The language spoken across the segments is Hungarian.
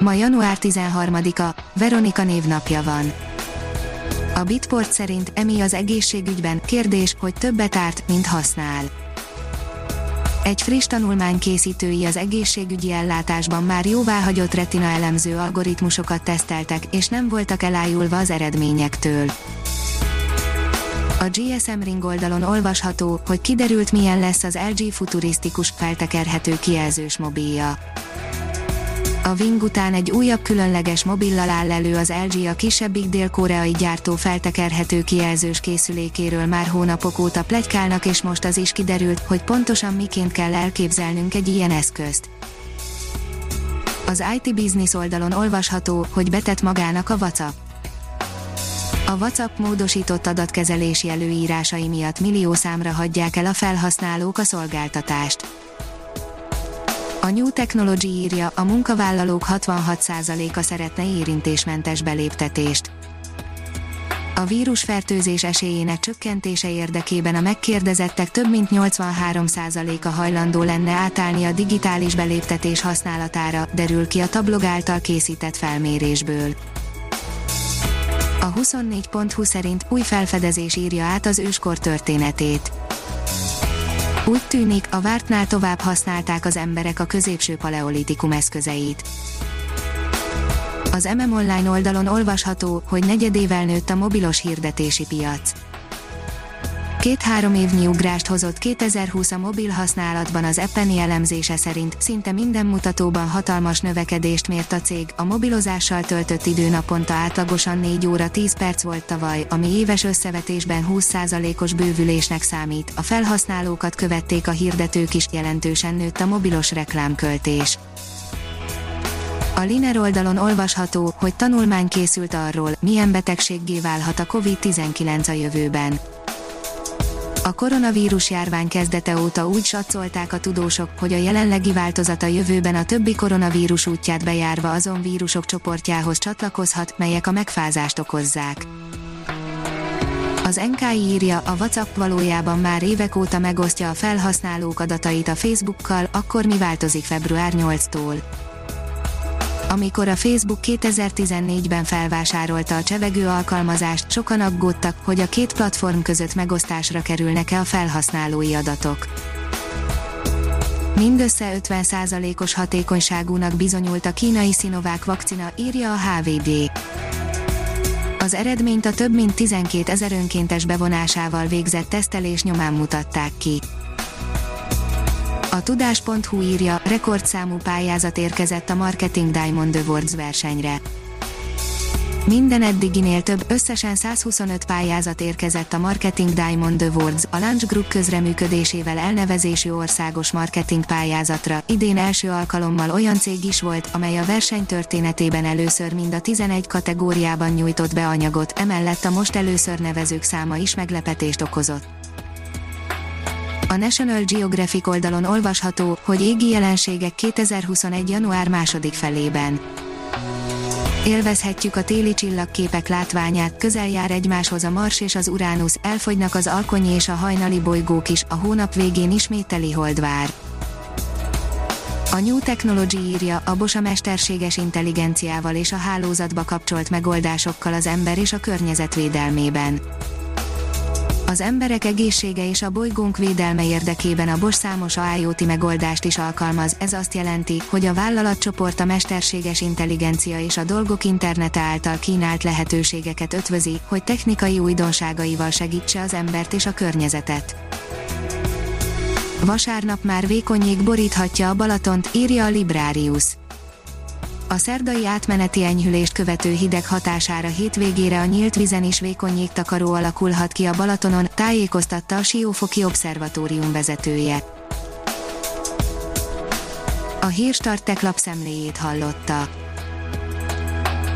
Ma január 13-a, Veronika névnapja van. A Bitport szerint emi az egészségügyben kérdés, hogy többet árt, mint használ. Egy friss tanulmány készítői az egészségügyi ellátásban már jóváhagyott retina elemző algoritmusokat teszteltek, és nem voltak elájulva az eredményektől. A GSM Ring oldalon olvasható, hogy kiderült milyen lesz az LG futurisztikus, feltekerhető kijelzős mobilja. A Wing után egy újabb különleges mobillal áll elő az LG a kisebbik dél-koreai gyártó feltekerhető kijelzős készülékéről már hónapok óta plegykálnak és most az is kiderült, hogy pontosan miként kell elképzelnünk egy ilyen eszközt. Az IT Business oldalon olvasható, hogy betett magának a WhatsApp. A WhatsApp módosított adatkezelési előírásai miatt millió számra hagyják el a felhasználók a szolgáltatást a New Technology írja, a munkavállalók 66%-a szeretne érintésmentes beléptetést. A vírusfertőzés esélyének csökkentése érdekében a megkérdezettek több mint 83%-a hajlandó lenne átállni a digitális beléptetés használatára, derül ki a tablog által készített felmérésből. A 24.20 szerint új felfedezés írja át az őskor történetét úgy tűnik, a vártnál tovább használták az emberek a középső paleolitikum eszközeit. Az MM Online oldalon olvasható, hogy negyedével nőtt a mobilos hirdetési piac. Két-három évnyi ugrást hozott 2020 a mobil használatban az Epeni elemzése szerint szinte minden mutatóban hatalmas növekedést mért a cég, a mobilozással töltött idő naponta átlagosan 4 óra 10 perc volt tavaly, ami éves összevetésben 20%-os bővülésnek számít, a felhasználókat követték a hirdetők is, jelentősen nőtt a mobilos reklámköltés. A Liner oldalon olvasható, hogy tanulmány készült arról, milyen betegséggé válhat a COVID-19 a jövőben. A koronavírus járvány kezdete óta úgy satszolták a tudósok, hogy a jelenlegi változata jövőben a többi koronavírus útját bejárva azon vírusok csoportjához csatlakozhat, melyek a megfázást okozzák. Az NKI írja, a WhatsApp valójában már évek óta megosztja a felhasználók adatait a Facebookkal, akkor mi változik február 8-tól amikor a Facebook 2014-ben felvásárolta a csevegő alkalmazást, sokan aggódtak, hogy a két platform között megosztásra kerülnek-e a felhasználói adatok. Mindössze 50%-os hatékonyságúnak bizonyult a kínai Sinovac vakcina, írja a HVD. Az eredményt a több mint 12 ezer önkéntes bevonásával végzett tesztelés nyomán mutatták ki. A tudás.hu írja, rekordszámú pályázat érkezett a Marketing Diamond Awards versenyre. Minden eddiginél több, összesen 125 pályázat érkezett a Marketing Diamond Awards, a Lunch Group közreműködésével elnevezésű országos marketing pályázatra. Idén első alkalommal olyan cég is volt, amely a verseny történetében először mind a 11 kategóriában nyújtott be anyagot, emellett a most először nevezők száma is meglepetést okozott. A National Geographic oldalon olvasható, hogy égi jelenségek 2021. január második felében. Élvezhetjük a téli csillagképek látványát, közel jár egymáshoz a Mars és az Uránusz, elfogynak az alkonyi és a hajnali bolygók is, a hónap végén ismét teli vár. A New Technology írja, a Bosa mesterséges intelligenciával és a hálózatba kapcsolt megoldásokkal az ember és a környezet védelmében az emberek egészsége és a bolygónk védelme érdekében a Bosch számos IoT megoldást is alkalmaz, ez azt jelenti, hogy a vállalatcsoport a mesterséges intelligencia és a dolgok internete által kínált lehetőségeket ötvözi, hogy technikai újdonságaival segítse az embert és a környezetet. Vasárnap már vékonyék boríthatja a Balatont, írja a Librarius. A szerdai átmeneti enyhülést követő hideg hatására hétvégére a nyílt vizen is vékony jégtakaró alakulhat ki a Balatonon, tájékoztatta a Siófoki Obszervatórium vezetője. A hírstartek lapszemléjét hallotta.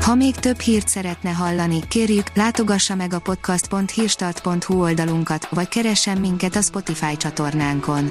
Ha még több hírt szeretne hallani, kérjük, látogassa meg a podcast.hírstart.hu oldalunkat, vagy keressen minket a Spotify csatornánkon.